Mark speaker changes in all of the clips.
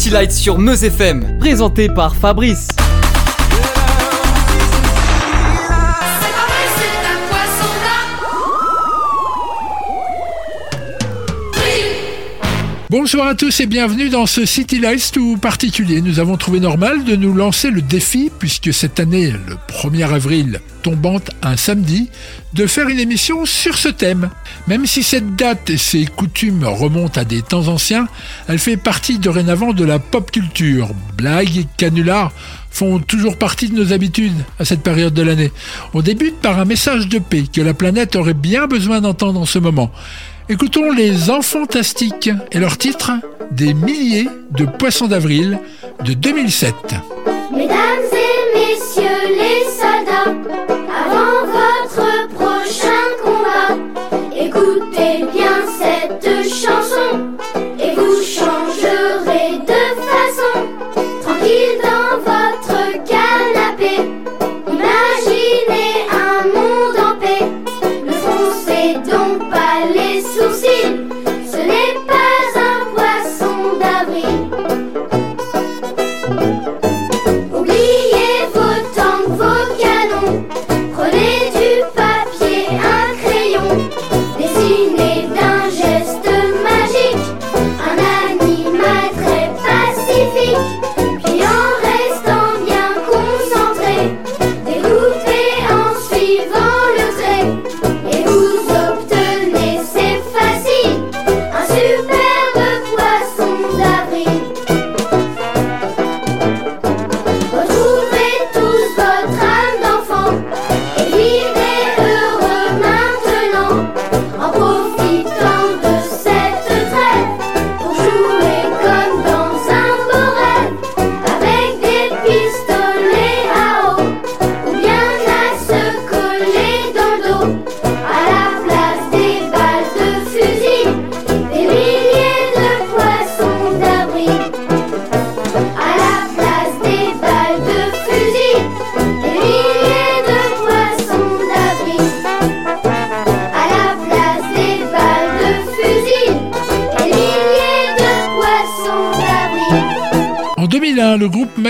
Speaker 1: City Lights sur Meuse FM, présenté par Fabrice.
Speaker 2: Bonsoir à tous et bienvenue dans ce City Lights tout particulier. Nous avons trouvé normal de nous lancer le défi, puisque cette année, le 1er avril tombant un samedi, de faire une émission sur ce thème. Même si cette date et ses coutumes remontent à des temps anciens, elle fait partie dorénavant de la pop culture. Blagues et canulars font toujours partie de nos habitudes à cette période de l'année. On débute par un message de paix que la planète aurait bien besoin d'entendre en ce moment. Écoutons les Enfantastiques et leur titre Des milliers de poissons d'avril de 2007.
Speaker 3: Mesdames et messieurs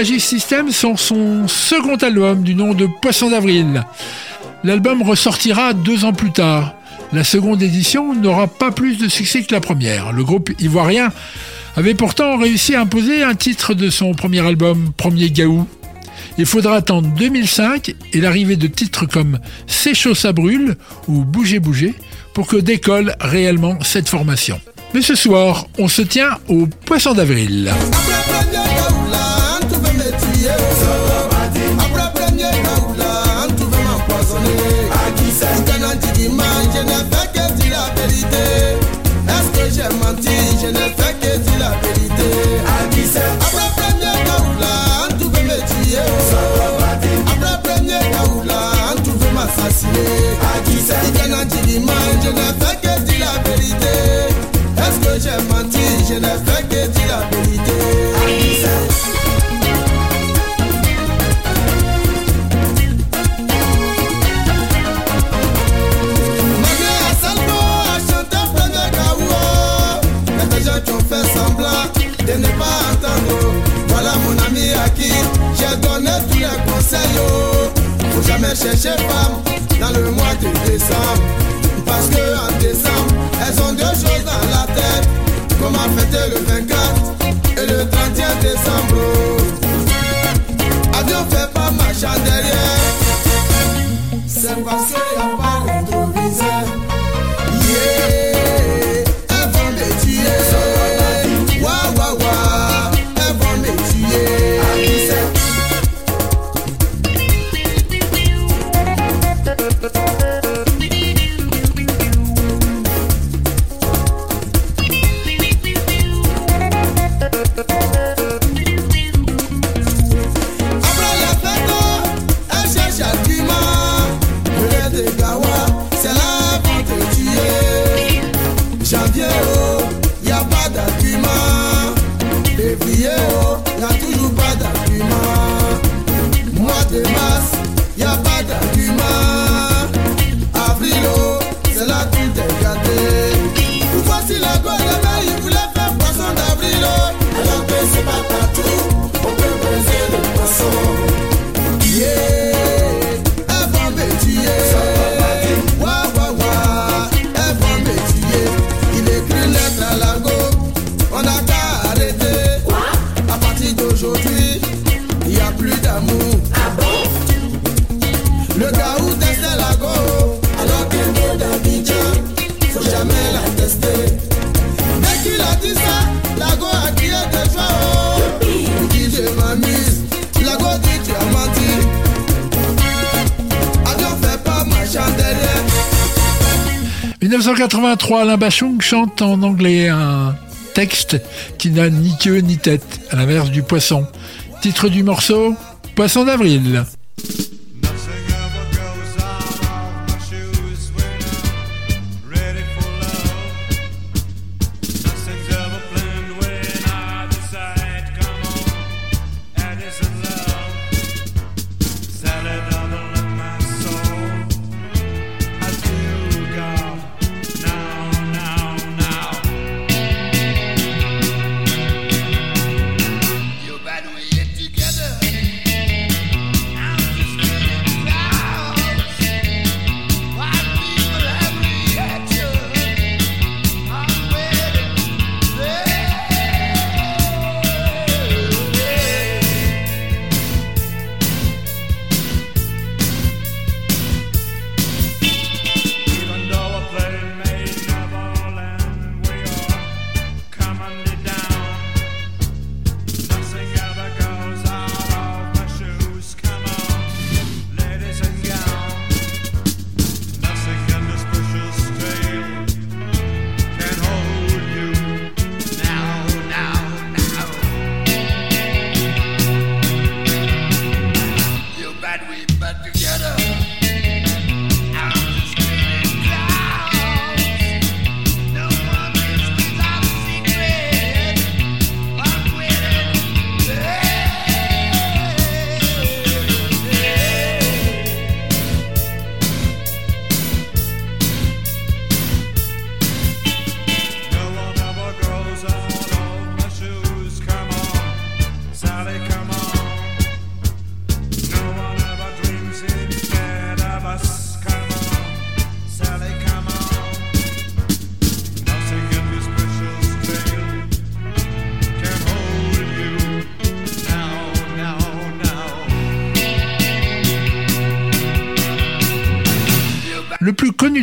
Speaker 2: Magic System sort son second album du nom de Poisson d'avril. L'album ressortira deux ans plus tard. La seconde édition n'aura pas plus de succès que la première. Le groupe ivoirien avait pourtant réussi à imposer un titre de son premier album, Premier Gaou. Il faudra attendre 2005 et l'arrivée de titres comme C'est chaud ça brûle ou Bougez bougez pour que décolle réellement cette formation. Mais ce soir, on se tient au Poisson d'avril.
Speaker 4: Je ne fais que dire la vérité. Après premier Kaoula, on pouvait me tuer. Après premier Kaoula, on pouvait m'assassiner. Ikena Djidima, je ne fais que dire la vérité. Est-ce que j'ai menti? Je ne fais que dire la vérité. J'ai donné tous les conseils. oh. Faut jamais chercher femme dans le mois de décembre. Parce que en décembre, elles ont deux choses dans la tête. Comment fêter le 24 et le 31 décembre? oh. Avion fait pas machin derrière. C'est n'y a pas de
Speaker 2: 1983, Alain Bachung chante en anglais un texte qui n'a ni queue ni tête, à l'inverse du poisson. Titre du morceau Poisson d'avril.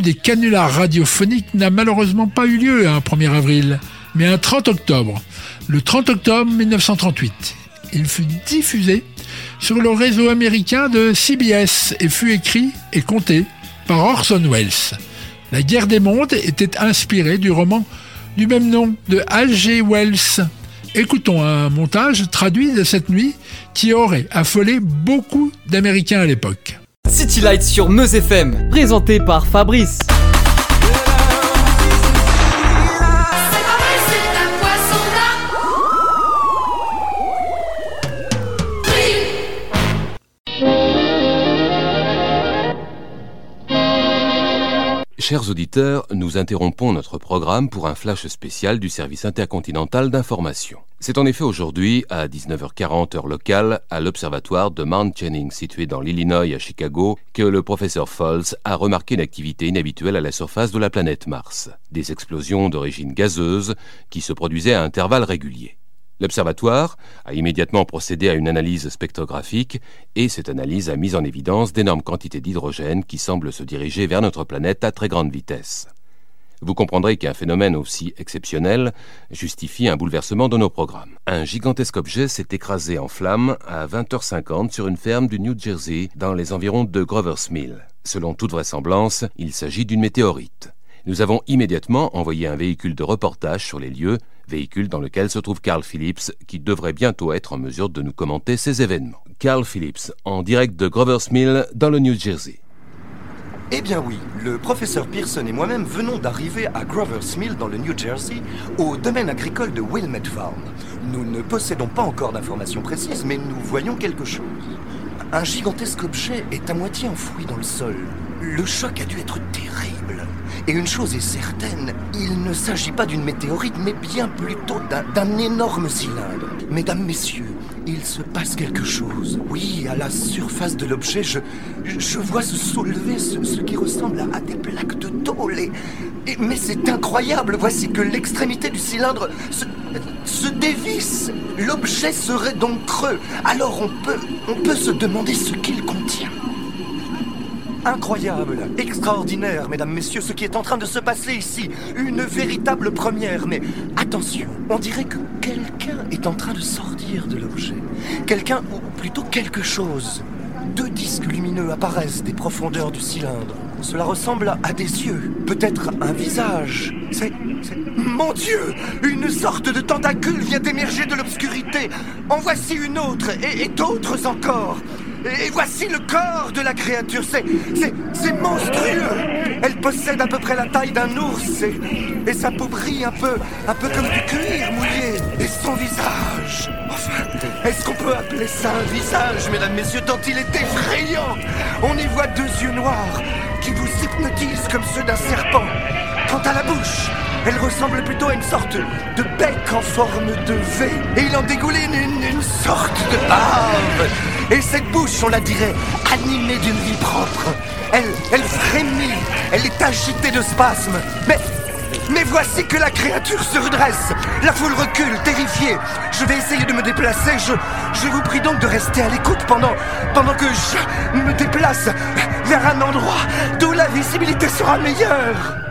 Speaker 2: Des canulars radiophoniques n'a malheureusement pas eu lieu un 1er avril, mais un 30 octobre. Le 30 octobre 1938. Il fut diffusé sur le réseau américain de CBS et fut écrit et compté par Orson Welles. La guerre des mondes était inspirée du roman du même nom de H.G. Wells. Écoutons un montage traduit de cette nuit qui aurait affolé beaucoup d'Américains à l'époque.
Speaker 1: City Lights sur Meuse FM, présenté par Fabrice.
Speaker 5: Chers auditeurs, nous interrompons notre programme pour un flash spécial du service intercontinental d'information. C'est en effet aujourd'hui, à 19h40 heure locale, à l'observatoire de Mount Channing situé dans l'Illinois à Chicago, que le professeur Falls a remarqué une activité inhabituelle à la surface de la planète Mars. Des explosions d'origine gazeuse qui se produisaient à intervalles réguliers. L'observatoire a immédiatement procédé à une analyse spectrographique et cette analyse a mis en évidence d'énormes quantités d'hydrogène qui semblent se diriger vers notre planète à très grande vitesse. Vous comprendrez qu'un phénomène aussi exceptionnel justifie un bouleversement de nos programmes. Un gigantesque objet s'est écrasé en flammes à 20h50 sur une ferme du New Jersey dans les environs de Grover's Mill. Selon toute vraisemblance, il s'agit d'une météorite. Nous avons immédiatement envoyé un véhicule de reportage sur les lieux, véhicule dans lequel se trouve Carl Phillips, qui devrait bientôt être en mesure de nous commenter ces événements. Carl Phillips, en direct de Grover's Mill, dans le New Jersey.
Speaker 6: Eh bien oui, le professeur Pearson et moi-même venons d'arriver à Grover's Mill dans le New Jersey, au domaine agricole de Wilmette Farm. Nous ne possédons pas encore d'informations précises, mais nous voyons quelque chose. Un gigantesque objet est à moitié enfoui dans le sol. Le choc a dû être terrible. Et une chose est certaine, il ne s'agit pas d'une météorite, mais bien plutôt d'un- énorme cylindre. Mesdames, messieurs, il se passe quelque chose. Oui, à la surface de l'objet, je, je vois se soulever ce, qui ressemble à, des plaques de tôle. Et- mais c'est incroyable, voici que l'extrémité du cylindre se, se dévisse. L'objet serait donc creux. Alors on peut, on peut se demander ce qu'il contient. Incroyable, extraordinaire, mesdames, messieurs, ce qui est en train de se passer ici. Une véritable première, mais attention, on dirait que quelqu'un est en train de sortir de l'objet. Quelqu'un, ou plutôt quelque chose. Deux disques lumineux apparaissent des profondeurs du cylindre. Cela ressemble à des yeux, peut-être un visage. C'est. Mon Dieu Une sorte de tentacule vient d'émerger de l'obscurité. En voici une autre, et, et d'autres encore. Et voici le corps de la créature. C'est. c'est. c'est monstrueux Elle possède à peu près la taille d'un ours, et, et sa peau brille un peu. un peu comme du cuir mouillé. Et son visage. Enfin, est-ce qu'on peut appeler ça un visage, mesdames, messieurs, tant il est effrayant? On y voit deux yeux noirs qui vous hypnotisent comme ceux d'un serpent. Quant à la bouche, elle ressemble plutôt à une sorte de bec en forme de V. Et il en dégouline une, une sorte de bave. Et cette bouche, on la dirait, animée d'une vie propre. Elle, elle frémit, elle est agitée de spasmes. Mais mais voici que la créature se redresse. La foule recule, terrifiée. Je vais essayer de me déplacer. Je, je vous prie donc de rester à l'écoute pendant, pendant que je me déplace vers un endroit d'où la visibilité sera meilleure.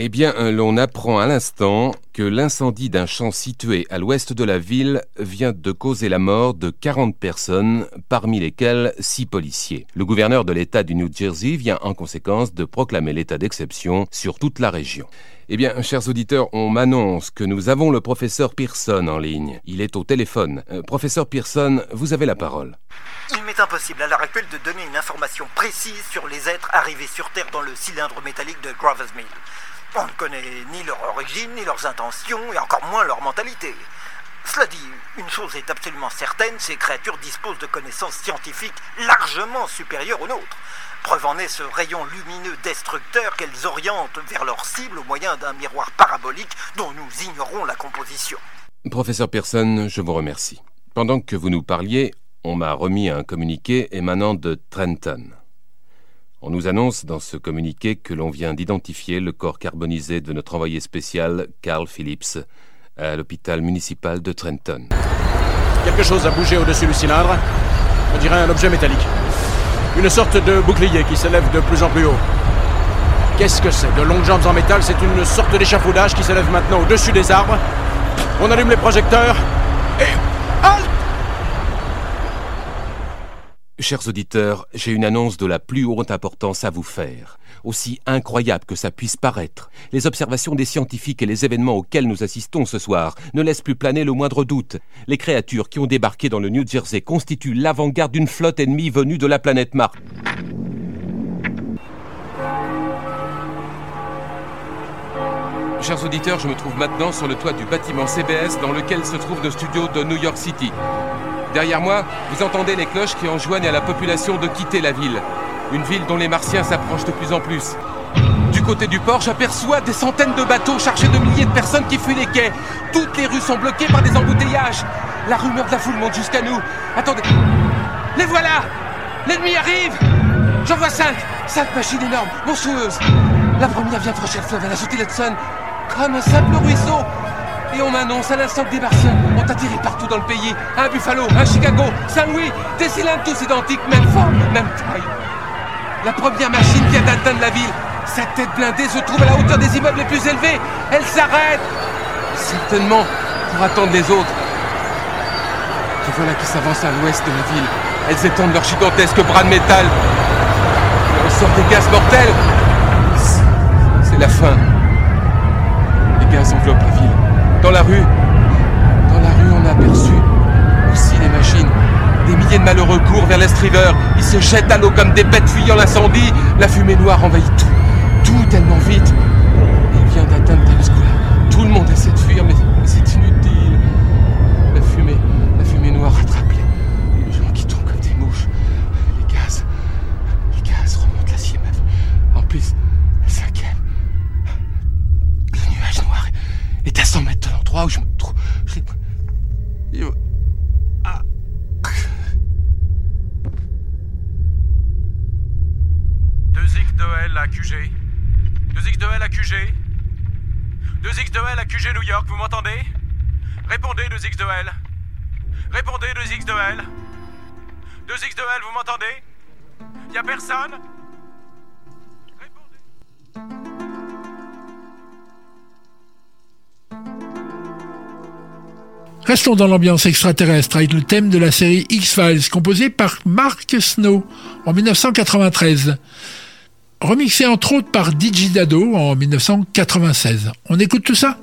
Speaker 5: Eh bien, euh, l'on apprend à l'instant que l'incendie d'un champ situé à l'ouest de la ville vient de causer la mort de 40 personnes, parmi lesquelles 6 policiers. Le gouverneur de l'État du New Jersey vient en conséquence de proclamer l'état d'exception sur toute la région. Eh bien, chers auditeurs, on m'annonce que nous avons le professeur Pearson en ligne. Il est au téléphone. Euh, professeur Pearson, vous avez la parole.
Speaker 7: Il m'est impossible à l'heure actuelle de donner une information précise sur les êtres arrivés sur Terre dans le cylindre métallique de Grover's Mill. On ne connaît ni leur origine, ni leurs intentions, et encore moins leur mentalité. Cela dit, une chose est absolument certaine, ces créatures disposent de connaissances scientifiques largement supérieures aux nôtres. Preuve en est ce rayon lumineux destructeur qu'elles orientent vers leur cible au moyen d'un miroir parabolique dont nous ignorons la composition.
Speaker 5: Professeur Pearson, je vous remercie. Pendant que vous nous parliez, on m'a remis un communiqué émanant de Trenton. On nous annonce dans ce communiqué que l'on vient d'identifier le corps carbonisé de notre envoyé spécial, Carl Phillips, à l'hôpital municipal de Trenton.
Speaker 8: Quelque chose a bougé au-dessus du cylindre. On dirait un objet métallique. Une sorte de bouclier qui s'élève de plus en plus haut. Qu'est-ce que c'est? De longues jambes en métal, c'est une sorte d'échafaudage qui s'élève maintenant au-dessus des arbres. On allume les projecteurs et...
Speaker 5: Chers auditeurs, j'ai une annonce de la plus haute importance à vous faire. Aussi incroyable que ça puisse paraître, les observations des scientifiques et les événements auxquels nous assistons ce soir ne laissent plus planer le moindre doute. Les créatures qui ont débarqué dans le New Jersey constituent l'avant-garde d'une flotte ennemie venue de la planète Mars. Chers auditeurs, je me trouve maintenant sur le toit du bâtiment CBS dans lequel se trouve le studio de New York City. Derrière moi, vous entendez les cloches qui enjoignent à la population de quitter la ville. Une ville dont les martiens s'approchent de plus en plus. Du côté du port, j'aperçois des centaines de bateaux chargés de milliers de personnes qui fuient les quais. Toutes les rues sont bloquées par des embouteillages. La rumeur de la foule monte jusqu'à nous. Attendez. Les voilà L'ennemi arrive J'en vois cinq Cinq machines énormes, monstrueuses La première vient franchir le fleuve, elle a sauté l'Hudson comme un simple ruisseau et on m'annonce à l'instant que des martiens ont atterri partout dans le pays. Un Buffalo, un Chicago, Saint-Louis, des cylindres tous identiques, même forme, même taille. La première machine vient d'atteindre la ville. Sa tête blindée se trouve à la hauteur des immeubles les plus élevés. Elle s'arrête. Certainement pour attendre les autres. Et voilà qui s'avancent à l'ouest de la ville. Elles étendent leurs gigantesques bras de métal. Et on sort des gaz mortels. C'est la fin. Les gaz enveloppent la ville. Dans la rue, aussi les machines. Des milliers de malheureux courent vers l'Est River. Ils se jettent à l'eau comme des bêtes fuyant l'incendie. La fumée noire envahit tout, tout tellement vite. Il vient d'atteindre Times. Tout le monde essaie de fuir, mais, c'est inutile. La fumée, la fumée noire attrape les, les gens qui tombent comme des mouches. Les gaz, les gaz remontent l'acier même. En plus, la cinquième, le nuage noir est à 100 mètres de l'endroit où je me trouve. Je- je- Ah.
Speaker 8: Deux x de L à QG. 2X de L à QG. 2X New York, vous m'entendez? Répondez 2X de L. Répondez 2X de L. 2X de L, vous m'entendez? Y a personne?
Speaker 2: Restons dans l'ambiance extraterrestre avec le thème de la série X-Files composé par Mark Snow en 1993. Remixé entre autres par DJ Dado en 1996. On écoute tout ça?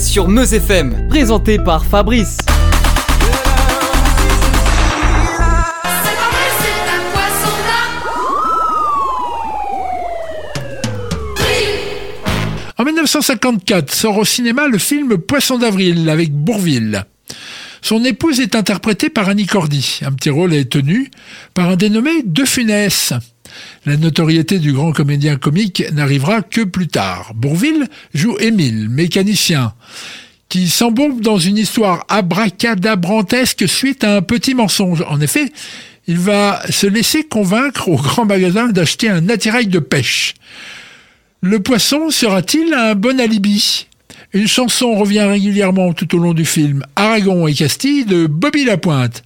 Speaker 1: Sur Meuse FM, présenté par Fabrice.
Speaker 2: En 1954 sort au cinéma le film Poisson d'avril avec Bourville. Son épouse est interprétée par Annie Cordy. Un petit rôle est tenu par un dénommé De Funès. La notoriété du grand comédien comique n'arrivera que plus tard. Bourville joue Émile, mécanicien, qui s'embombe dans une histoire abracadabrantesque suite à un petit mensonge. En effet, il va se laisser convaincre au grand magasin d'acheter un attirail de pêche. Le poisson sera-t-il un bon alibi? Une chanson revient régulièrement tout au long du film, Aragon et Castille de Bobby Lapointe.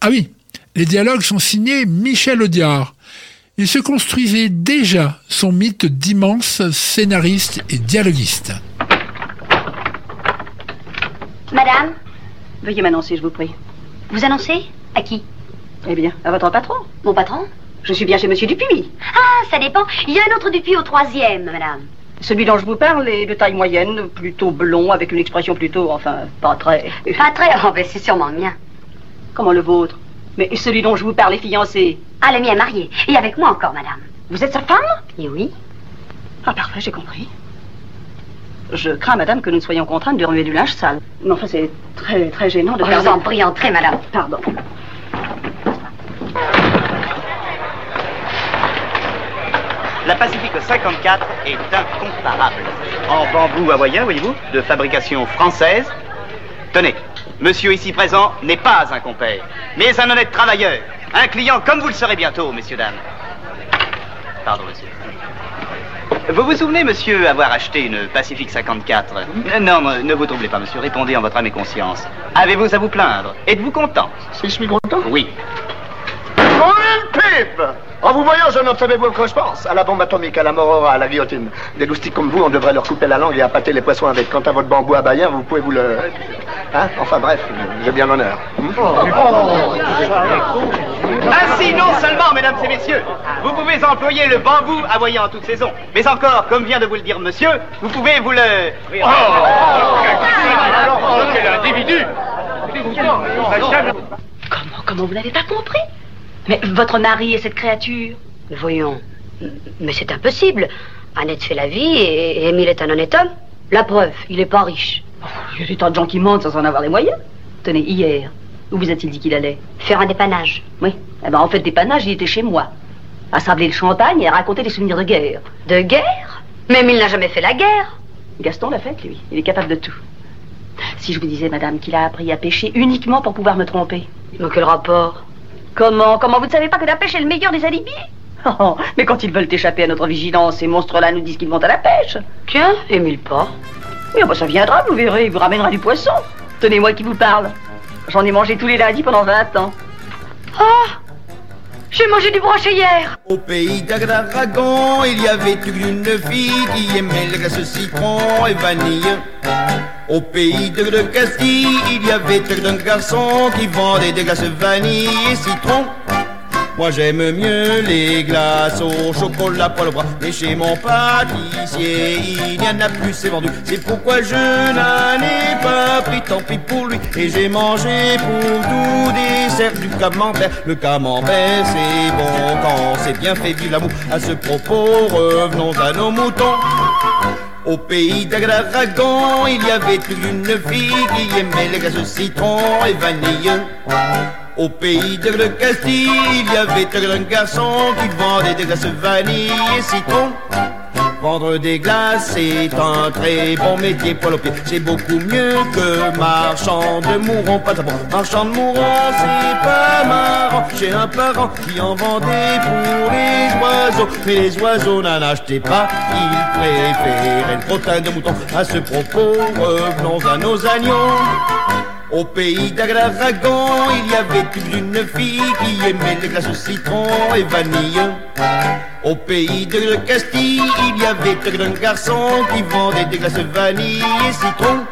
Speaker 2: Ah oui, les dialogues sont signés Michel Audiard. Il se construisait déjà son mythe d'immense scénariste et dialoguiste.
Speaker 9: Madame,
Speaker 10: Veuillez m'annoncer, je vous prie.
Speaker 9: vous annoncez À qui?
Speaker 10: Eh bien, à votre patron.
Speaker 9: Mon patron?
Speaker 10: Je suis bien chez Monsieur Dupuis.
Speaker 9: Ah, ça dépend. Il y a un autre depuis au troisième, madame.
Speaker 10: Celui dont je vous parle est de taille moyenne, plutôt blond, avec une expression plutôt, enfin, pas très...
Speaker 9: Pas très... Oh, ben c'est sûrement le mien.
Speaker 10: Comment le vôtre? Mais celui dont je vous parle est fiancé.
Speaker 9: Ah, le mien est marié. Et avec moi encore, madame.
Speaker 10: Vous êtes sa femme?
Speaker 9: Et oui
Speaker 10: Ah, parfait, j'ai compris. Je crains, madame, que nous ne soyons contraintes de remuer du linge sale. Mais enfin, c'est très, très gênant de
Speaker 9: Je vous en prie, entrez, madame.
Speaker 10: Pardon.
Speaker 11: La Pacifique 54 est incomparable. En bambou hawaïen, voyez-vous, de fabrication française. Tenez, monsieur ici présent n'est pas un compère, mais un honnête travailleur. Un client comme vous le serez bientôt, messieurs, dames. Pardon, monsieur. Vous vous souvenez, monsieur, avoir acheté une Pacifique 54 Euh, Non, non, ne vous troublez pas, monsieur. Répondez en votre âme et conscience. Avez-vous à vous plaindre? Êtes-vous content?
Speaker 12: Si je suis content?
Speaker 11: Oui.
Speaker 12: Oh, En vous voyant, homme, savez-vous à quoi je pense. À la bombe atomique, à la morora, à la guillotine. Des loustiques comme vous, on devrait leur couper la langue et appâter les poissons avec. Quant à votre bambou à baïen, vous pouvez vous le... Hein? Enfin bref, j'ai bien l'honneur. Hmm?
Speaker 11: Ainsi, non seulement, mesdames et messieurs, vous pouvez employer le bambou hawaïen en toute saison, mais encore, comme vient de vous le dire monsieur, vous pouvez vous le...
Speaker 12: Oh,
Speaker 11: quel individu!
Speaker 10: Comment, comment vous n'avez pas compris? Mais votre mari et cette créature
Speaker 9: voyons. Mais c'est impossible. Annette fait la vie et et Émile est un honnête homme. La preuve, il est pas riche.
Speaker 10: Il y a des tas de gens qui mentent sans en avoir les moyens. Tenez, hier, où vous a-t-il dit qu'il allait
Speaker 9: Faire un dépannage.
Speaker 10: Oui. Eh ben, en fait, dépannage, il était chez moi. À sabler le champagne et à raconter des souvenirs de guerre.
Speaker 9: De guerre Mais Émile n'a jamais fait la guerre.
Speaker 10: Gaston l'a fait, lui. Il est capable de tout. Si je vous disais, madame, qu'il a appris à pêcher uniquement pour pouvoir me tromper.
Speaker 9: Mais quel rapport
Speaker 10: Comment Comment vous ne savez pas que la pêche est le meilleur des alibis? Oh, mais quand ils veulent échapper à notre vigilance, ces monstres-là nous disent qu'ils vont à la pêche.
Speaker 9: Tiens, Émile pas.
Speaker 10: Oui, ah bah, ça viendra, vous verrez, il vous ramènera du poisson. Tenez-moi qui vous parle. J'en ai mangé tous les lundis pendant 20 ans.
Speaker 9: Ah J'ai mangé du brochet hier.
Speaker 13: Au pays d'Agragon, il y avait une fille qui aimait les glaces citron et vanille. Au pays de, de Castille, il y avait un garçon qui vendait des glaces vanille et citron. Moi j'aime mieux les glaces au chocolat poil au bras. Mais chez mon pâtissier il n'y en a plus c'est vendu. C'est pourquoi je n'en ai pas pris. Tant pis pour lui. Et j'ai mangé pour tout dessert du camembert. Le camembert c'est bon quand c'est bien fait vive l'amour. À ce propos revenons à nos moutons. Au pays d'Agragon, il y avait une fille qui aimait les glaces citron et vanille. Au pays de le Castille, il y avait un garçon qui vendait des glaces vanille et citron. Vendre des glaces, c'est un très bon métier au pied. C'est beaucoup mieux que marchand de mourons. Pas d'abord, marchand de mourons, c'est pas marrant. J'ai un parent qui en vendait pour les oiseaux. Mais les oiseaux n'en achetaient pas, ils préféraient le crottin de mouton. À ce propos, revenons à nos agneaux. Au pays d'Agragon, il y avait une fille qui aimait les glaces au citron et vanille. Au pays de Castille, il y avait un garçon qui vendait des glaces vanille et citron.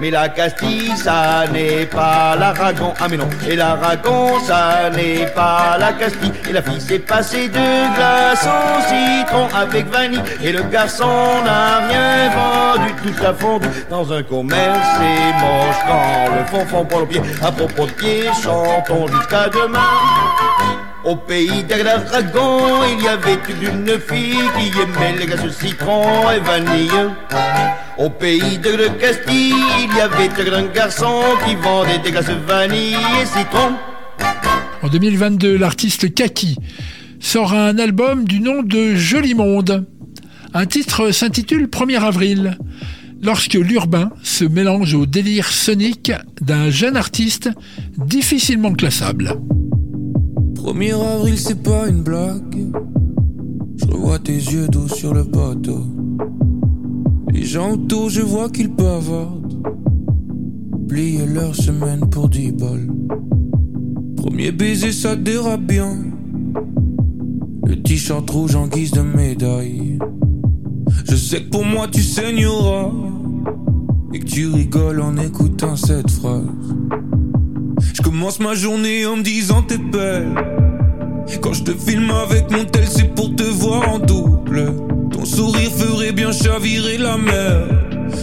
Speaker 13: Mais la Castille, ça n'est pas l'Aragon, ah mais non. Et l'Aragon, ça n'est pas la Castille. Et la fille s'est passée de glace au citron avec vanille. Et le garçon n'a rien vendu, tout a fondu dans un commerce. C'est moche quand le fond fond pour le pied. À propos de pied, chantons jusqu'à demain. Au pays des dragons, il y avait une fille qui aimait les glaces citron et vanille. Au pays de Castille, il y avait un grand garçon qui vendait des glaces vanille et citron.
Speaker 2: En 2022, l'artiste Kaki sort un album du nom de Joli Monde. Un titre s'intitule 1er avril, lorsque l'urbain se mélange au délire sonique d'un jeune artiste difficilement classable.
Speaker 14: 1er avril, c'est pas une blague. Je revois tes yeux doux sur le bateau. Les gens autour, je vois qu'ils bavardent. Plier leur semaine pour 10 balles. Premier baiser, ça dérape bien. Le t-shirt rouge en guise de médaille. Je sais que pour moi tu saigneras. Et que tu rigoles en écoutant cette phrase. Je commence ma journée en me disant t'es belle. Quand je te filme avec mon tel, c'est pour te voir en double. Ton sourire ferait bien chavirer la mer.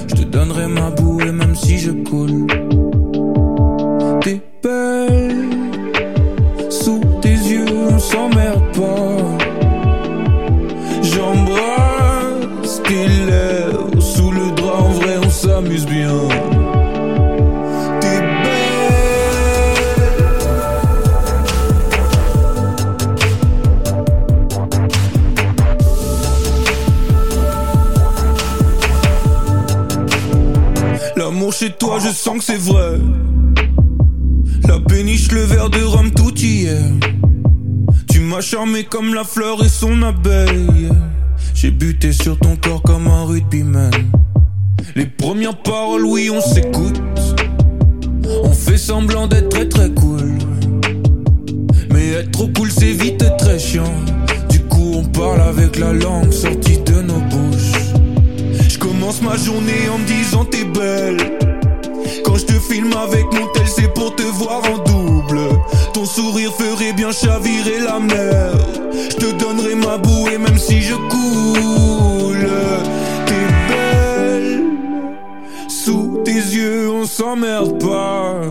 Speaker 14: Je te donnerai ma bouée même si je coule. T'es belle. Chez toi, je sens que c'est vrai. La péniche, le verre de rhum tout hier. Tu m'as charmé comme la fleur et son abeille. J'ai buté sur ton corps comme un rugbyman. Les premières paroles, oui, on s'écoute. On fait semblant d'être très très cool. Mais être trop cool, c'est vite très chiant. Du coup, on parle avec la langue sortie de nos commence ma journée en me disant t'es belle. Quand je te filme avec mon tel, c'est pour te voir en double. Ton sourire ferait bien chavirer la mer. Je te donnerai ma bouée même si je coule. T'es belle. Sous tes yeux, on s'emmerde pas.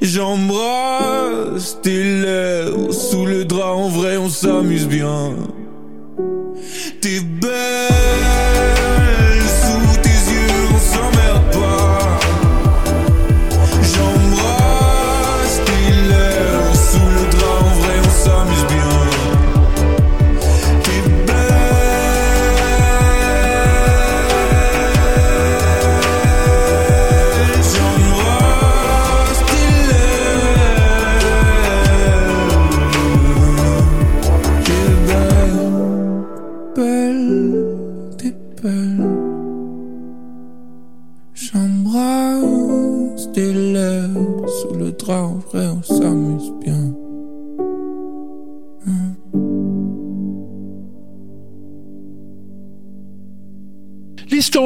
Speaker 14: J'embrasse tes lèvres sous le drap. En vrai, on s'amuse bien. T'es belle.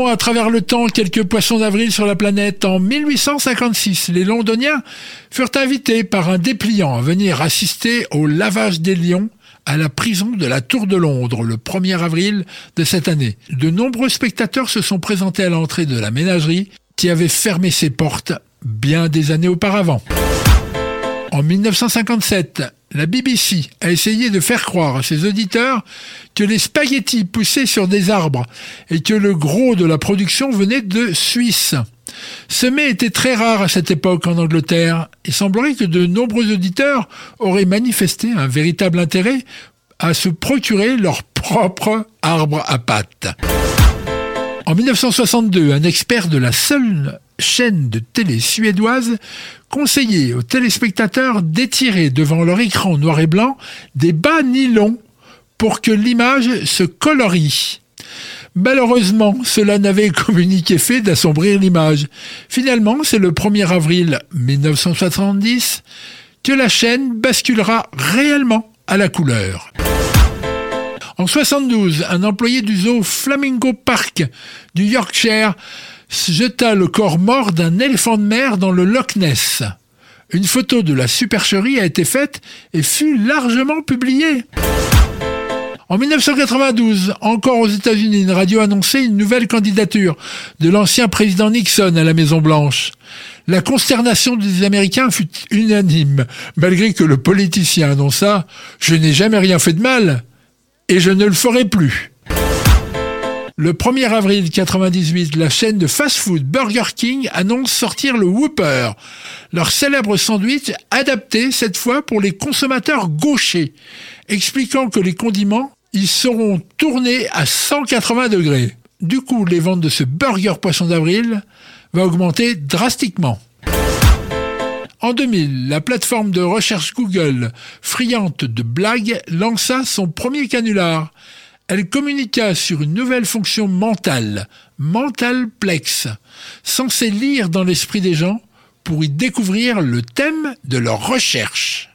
Speaker 2: À travers le temps quelques poissons d'avril sur la planète. En 1856, les Londoniens furent invités par un dépliant à venir assister au lavage des lions à la prison de la Tour de Londres le 1er avril de cette année. De nombreux spectateurs se sont présentés à l'entrée de la ménagerie qui avait fermé ses portes bien des années auparavant. En 1957, la BBC a essayé de faire croire à ses auditeurs que les spaghettis poussaient sur des arbres et que le gros de la production venait de Suisse. Ce mets était très rare à cette époque en Angleterre. Il semblerait que de nombreux auditeurs auraient manifesté un véritable intérêt à se procurer leur propre arbre à pâte. En 1962, un expert de la seule chaîne de télé suédoise conseillait aux téléspectateurs d'étirer devant leur écran noir et blanc des bas nylon pour que l'image se colorie. Malheureusement, cela n'avait communiqué effet d'assombrir l'image. Finalement, c'est le 1er avril 1970 que la chaîne basculera réellement à la couleur. En 72, un employé du zoo Flamingo Park du Yorkshire jeta le corps mort d'un éléphant de mer dans le Loch Ness. Une photo de la supercherie a été faite et fut largement publiée. En 1992, encore aux États-Unis, une radio annonçait une nouvelle candidature de l'ancien président Nixon à la Maison-Blanche. La consternation des Américains fut unanime, malgré que le politicien annonça « Je n'ai jamais rien fait de mal et je ne le ferai plus ». Le 1er avril 98, la chaîne de fast-food Burger King annonce sortir le Whopper, leur célèbre sandwich adapté cette fois pour les consommateurs gauchers, expliquant que les condiments ils seront tournés à 180 degrés. Du coup, les ventes de ce burger poisson d'avril va augmenter drastiquement. En 2000, la plateforme de recherche Google, friande de blagues, lança son premier canular. Elle communiqua sur une nouvelle fonction mentale, Mentalplex, censée lire dans l'esprit des gens pour y découvrir le thème de leur recherche.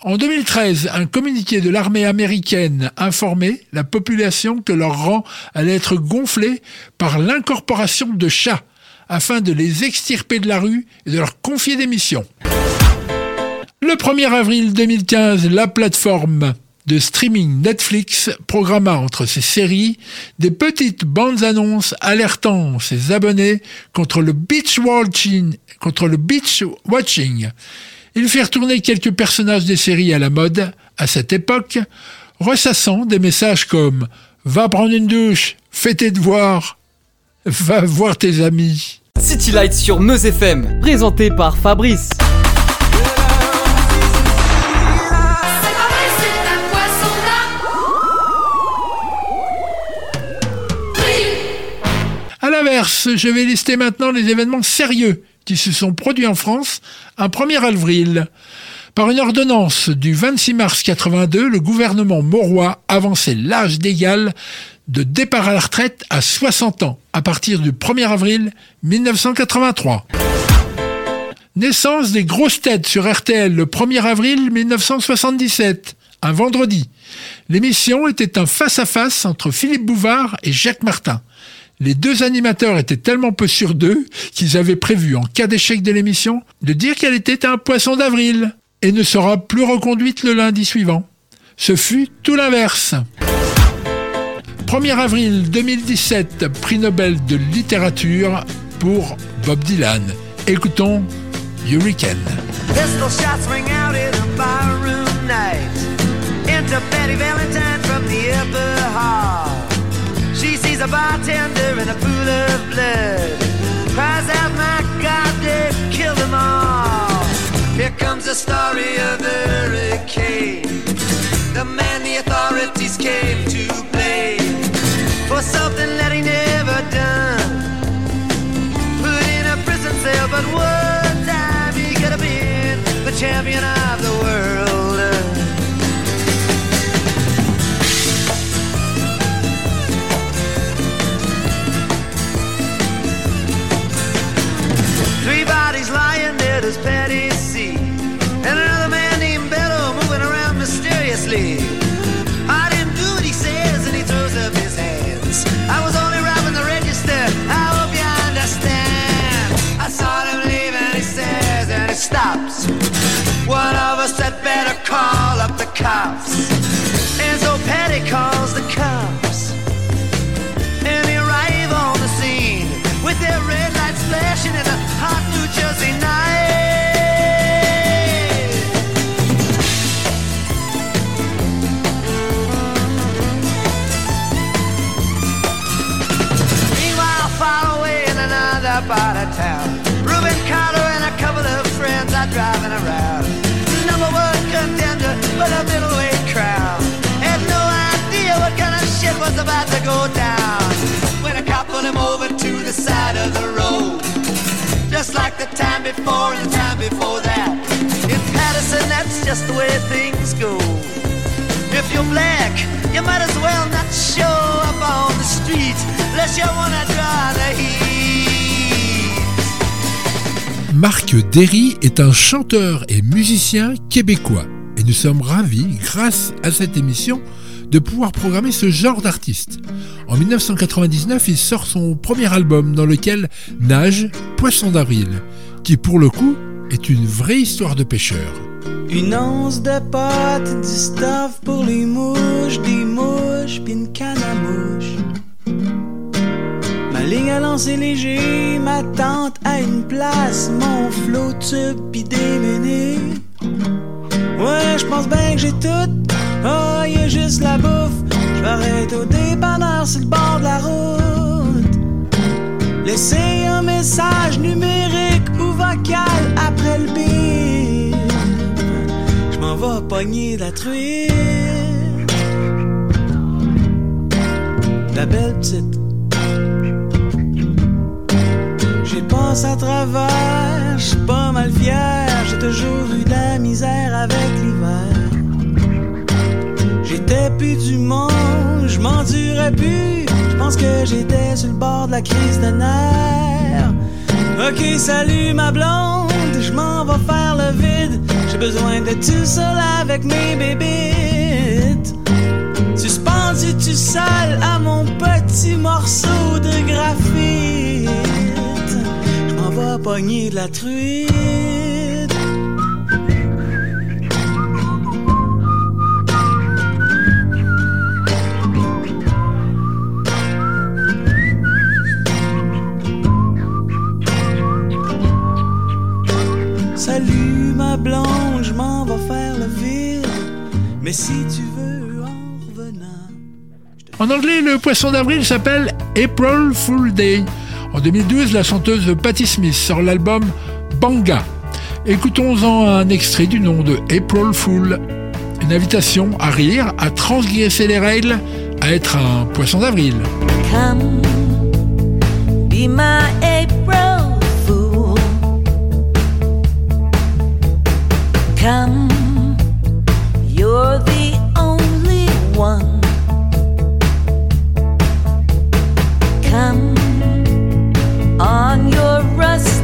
Speaker 2: En 2013, un communiqué de l'armée américaine informait la population que leur rang allait être gonflé par l'incorporation de chats afin de les extirper de la rue et de leur confier des missions. Le 1er avril 2015, la plateforme de streaming Netflix programma entre ses séries des petites bandes annonces alertant ses abonnés contre le beach watching, contre le beach quelques personnages des séries à la mode à cette époque, ressassant des messages comme Va prendre une douche, fais tes devoirs, va voir tes amis.
Speaker 1: City Lights sur Meuse FM, présenté par Fabrice.
Speaker 2: À je vais lister maintenant les événements sérieux qui se sont produits en France un 1er avril. Par une ordonnance du 26 mars 82, le gouvernement maurois avançait l'âge d'égal de départ à la retraite à 60 ans à partir du 1er avril 1983. Naissance des grosses têtes sur RTL le 1er avril 1977, un vendredi. L'émission était un face-à-face entre Philippe Bouvard et Jacques Martin. Les deux animateurs étaient tellement peu sûrs d'eux qu'ils avaient prévu, en cas d'échec de l'émission, de dire qu'elle était un poisson d'avril et ne sera plus reconduite le lundi suivant. Ce fut tout l'inverse. 1er avril 2017, prix Nobel de littérature pour Bob Dylan. Écoutons Hurricane.
Speaker 15: Pistol a barroom Valentine from the upper hall. She sees a bartender in a pool of blood. Cries out, my God, they killed them all. Here comes the story of the hurricane. The man the authorities came to blame for something that he never done. Put in a prison cell, but one time he could have been the champion as Patty C. And another man named Bello moving around mysteriously. I didn't do what he says, and he throws up his hands. I was only robbing the register. I hope you understand. I saw him leave, and he says, and he stops. One of us had better call up the cops.
Speaker 2: Marc Derry est un chanteur et musicien québécois. Et nous sommes ravis, grâce à cette émission, de pouvoir programmer ce genre d'artiste. En 1999, il sort son premier album dans lequel nage Poisson d'avril, qui pour le coup est une vraie histoire de pêcheur.
Speaker 16: Une once de pâte, du stuff pour les mouches. pêche puis une canne à mouche. Ma ligne à lancer léger, ma tente à une place, mon flot tube des. Ouais, je pense bien que j'ai tout. Oh, y a juste la bouffe. Je vais arrêter au dépanneur sur le bord de la route. Laissez un message numérique ou vocal après le bip. Je m'en vais pogner la truite. La belle petite. J'ai passé à travers, j'suis pas mal fier. J'ai toujours eu de la misère avec l'hiver. J'étais plus du monde, je m'endurais plus. Je pense que j'étais sur le bord de la crise de nerfs. Ok, salut ma blonde, je m'en vais faire le vide. J'ai besoin de tout seul avec mes bébites. Suspendu tout seul à mon petit morceau de graphite? Je m'en vais pogner de la truite. Blonde, je m'en vais faire le vide. Mais si tu veux en revenant.
Speaker 2: En anglais, le poisson d'avril s'appelle April Fool Day. En 2012, la chanteuse Patti Smith sort l'album Banga. Écoutons-en un extrait du nom de April Fool. Une invitation à rire, à transgresser les règles, à être un poisson d'avril.
Speaker 17: Come, be my April Come, you're the only one. Come on your rusted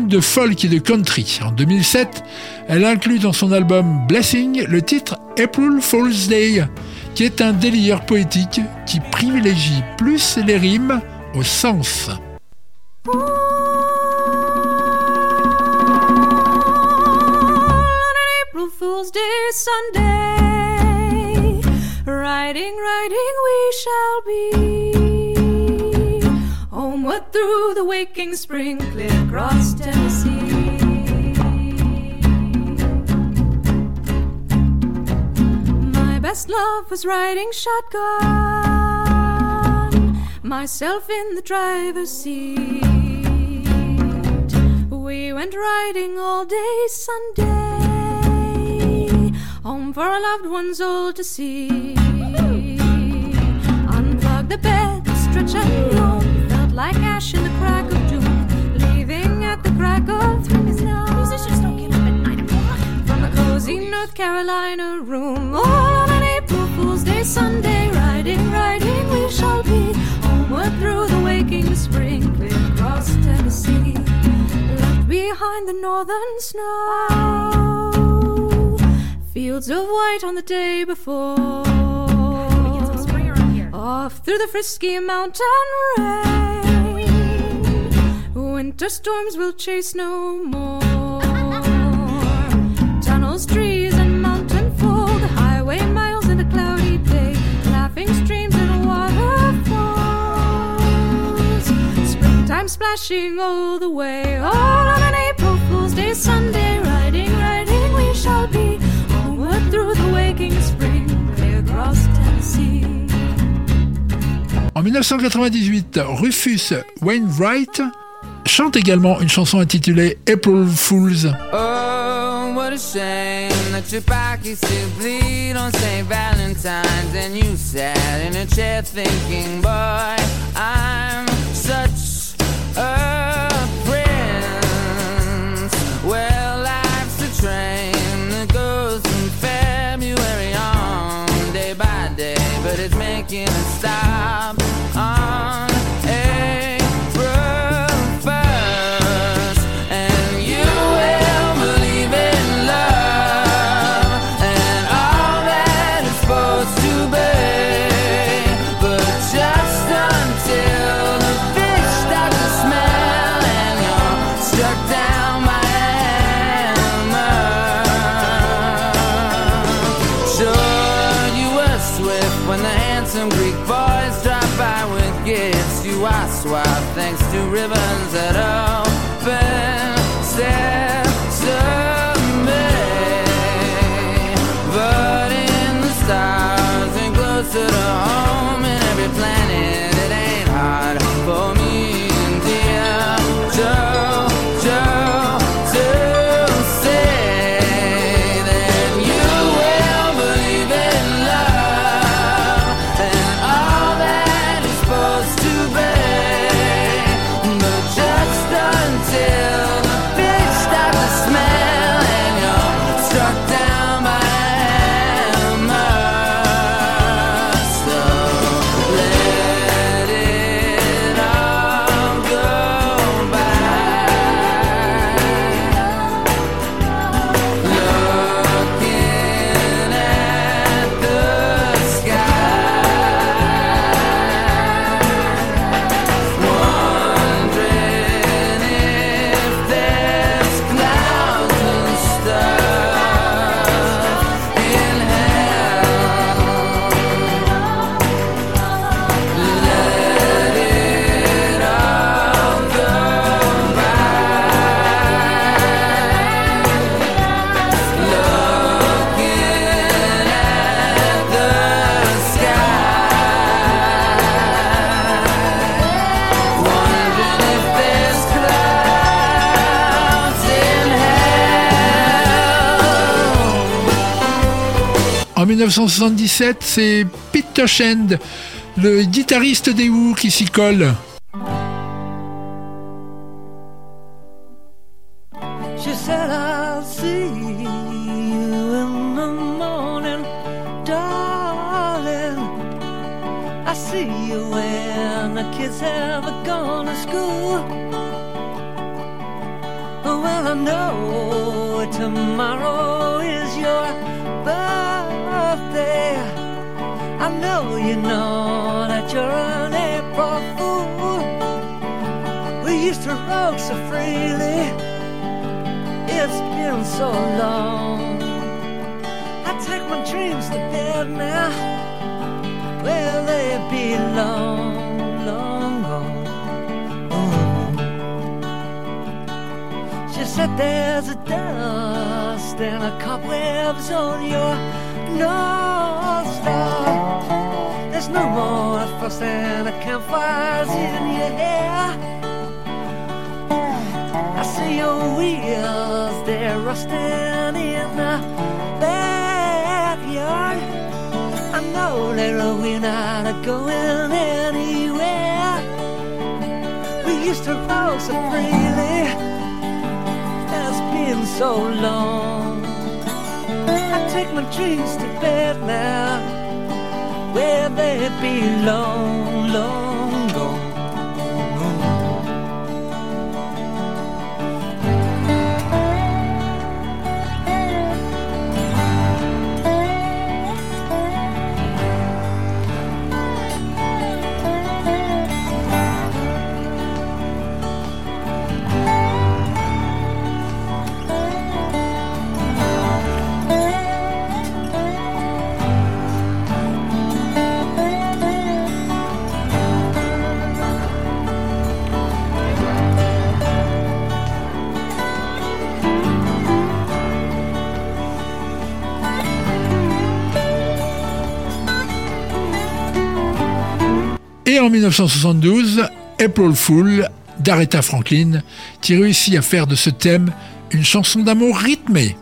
Speaker 2: de folk et de country. En 2007, elle inclut dans son album Blessing le titre April Fool's Day, qui est un délire poétique qui privilégie plus les rimes au sens.
Speaker 18: Homeward through the waking spring, clear across Tennessee. My best love was riding shotgun, myself in the driver's seat. We went riding all day Sunday, home for our loved ones all to see. Unplug the bed, stretch and yawn, like ash in the crack of doom, leaving at the crack of three. Musicians don't get up at night From a cozy North Carolina room. All on an April Fool's Day Sunday, riding, riding, we shall be homeward through the waking spring, clear across Tennessee. Left behind the northern snow, fields of white on the day before. Off through the frisky mountain rain, winter storms will chase no more. Tunnels, trees, and mountain folk, highway miles in a cloudy day, laughing streams and waterfalls. Springtime splashing all the way, all on an April Fool's Day Sunday, riding, riding, we shall be homeward through the waking spring, clear across Tennessee.
Speaker 2: En 1998, Rufus Wainwright chante également une chanson intitulée April Fools.
Speaker 19: Oh, what a shame that your used to bleed on St. Valentine's and you sat in a chair thinking, boy, I'm such a prince. Well, life's a train that goes from February on day by day, but it's making a stop
Speaker 2: 1977, c'est Pete Toshend, le guitariste des Who, qui s'y colle.
Speaker 20: rusting in the backyard. I know that we're not going anywhere. We used to roll so freely. It's been so long. I take my dreams to bed now, where they belong. Long.
Speaker 17: Et en 1972, April Fool d'Aretha Franklin, qui réussit à faire de ce thème une chanson d'amour rythmée.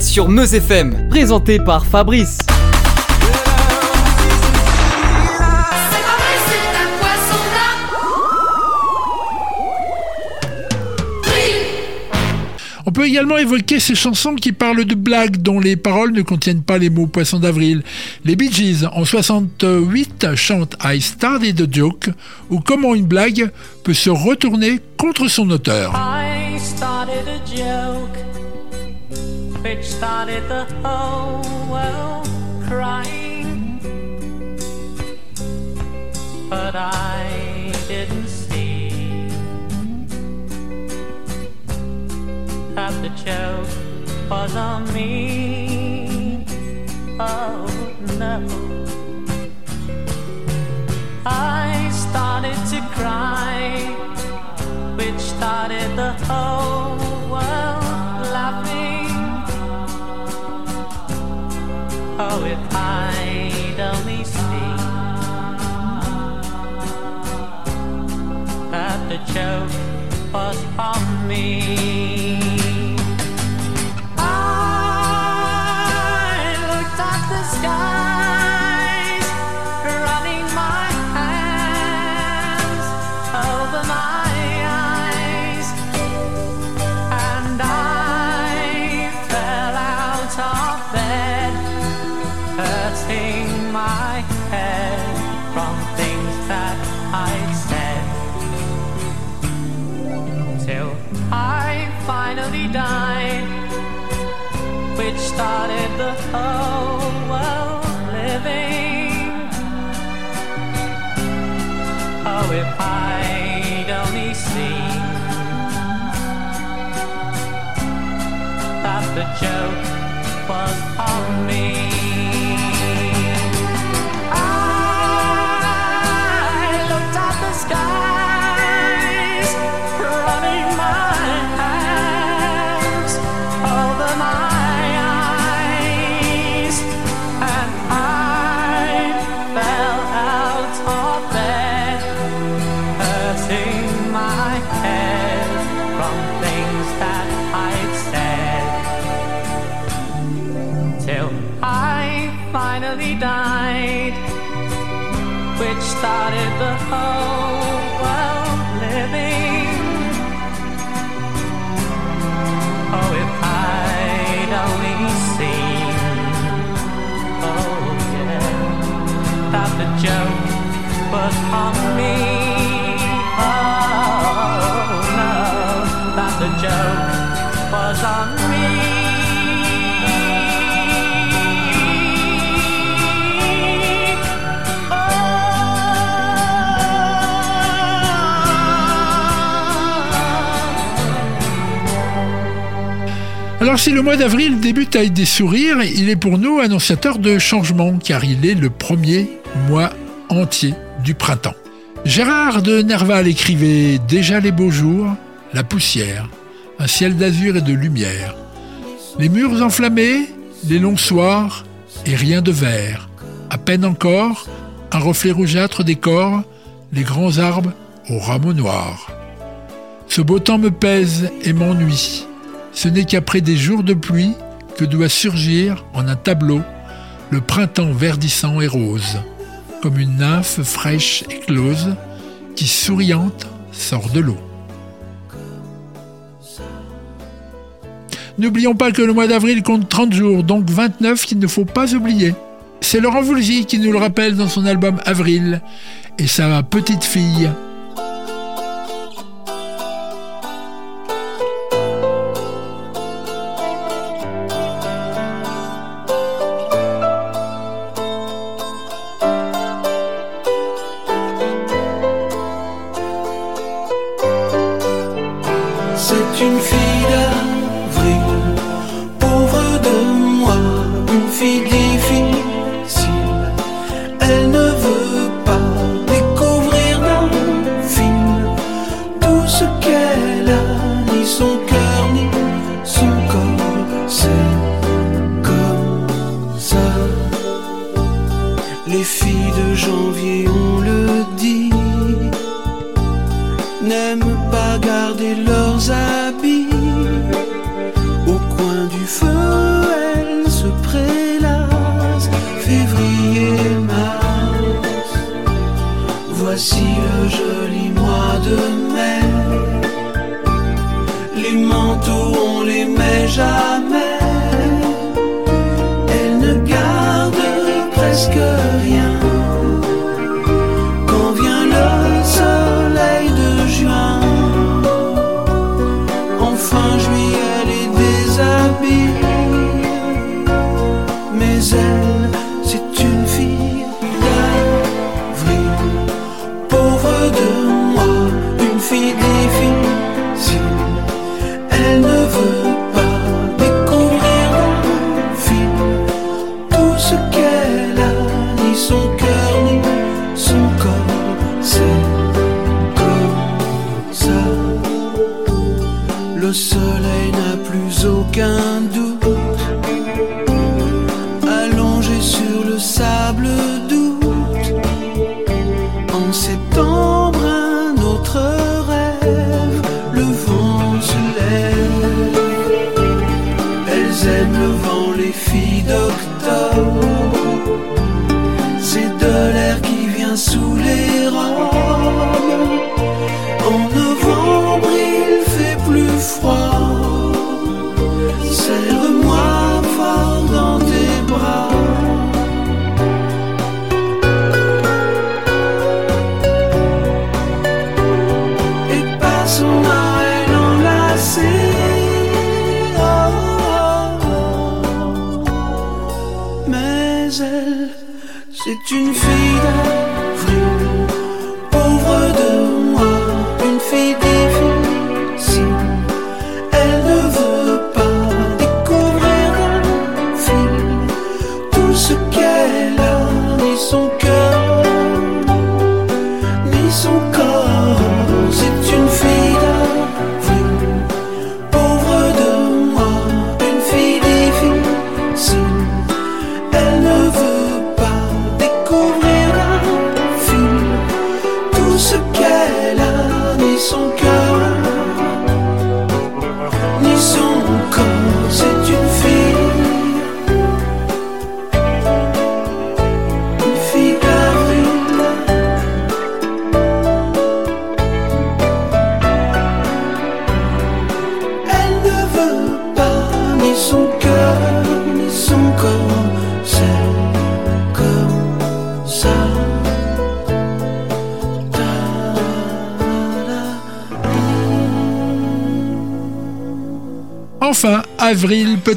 Speaker 3: Sur Meuse FM, présenté par Fabrice.
Speaker 17: On peut également évoquer ces chansons qui parlent de blagues dont les paroles ne contiennent pas les mots poisson d'avril. Les Bee Gees en 68 chantent I started a joke ou comment une blague peut se retourner contre son auteur.
Speaker 20: which started the whole world crying. But I didn't see that the joke was on me. Oh no. I started to cry, which started the whole Oh, if I'd only see that the joke was on me. Started
Speaker 2: Alors si le mois d'avril débute avec des sourires, il est pour nous annonciateur de changement car il est le premier mois entier du printemps. Gérard de Nerval écrivait Déjà les beaux jours, la poussière, un ciel d'azur et de lumière, les murs enflammés, les longs soirs et rien de vert, à peine encore, un reflet rougeâtre décore les grands arbres aux rameaux noirs. Ce beau temps me pèse et m'ennuie. Ce n'est qu'après des jours de pluie que doit surgir en un tableau le printemps verdissant et rose, comme une nymphe fraîche éclose qui souriante sort de l'eau. N'oublions pas que le mois d'avril compte 30 jours, donc 29 qu'il ne faut pas oublier. C'est Laurent Voulzy qui nous le rappelle dans son album Avril et sa petite fille.
Speaker 16: On les met jamais. Elles ne gardent presque rien.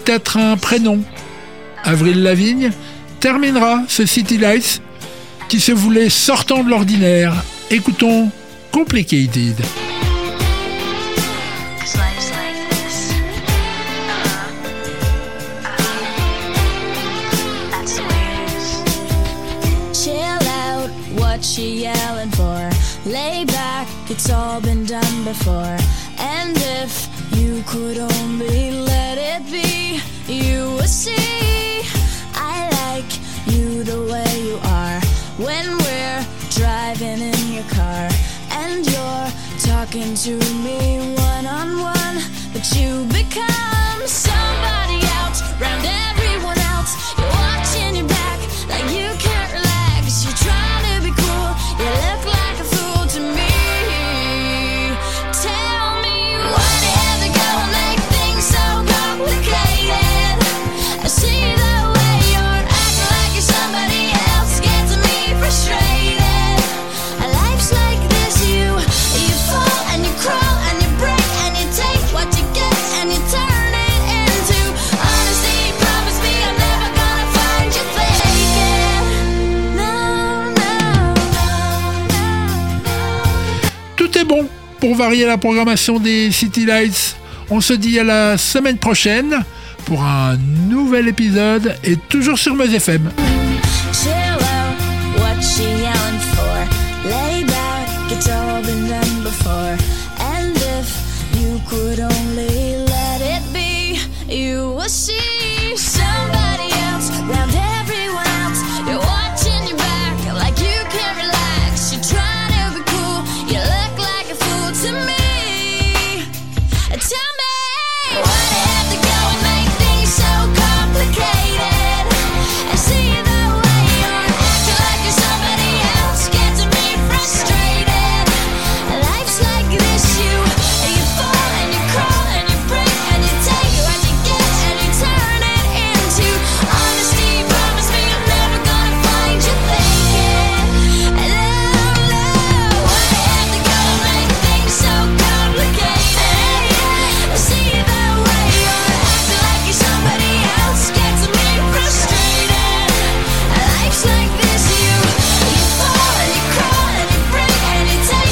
Speaker 16: peut-être un
Speaker 2: prénom. Avril Lavigne terminera ce City Lights qui se voulait sortant de l'ordinaire. Écoutons Complicated.
Speaker 21: she yelling for? Lay back, it's all been done before. And if you could
Speaker 2: varier la programmation des City Lights. On se dit à la semaine prochaine pour un nouvel épisode et toujours sur Meuse FM.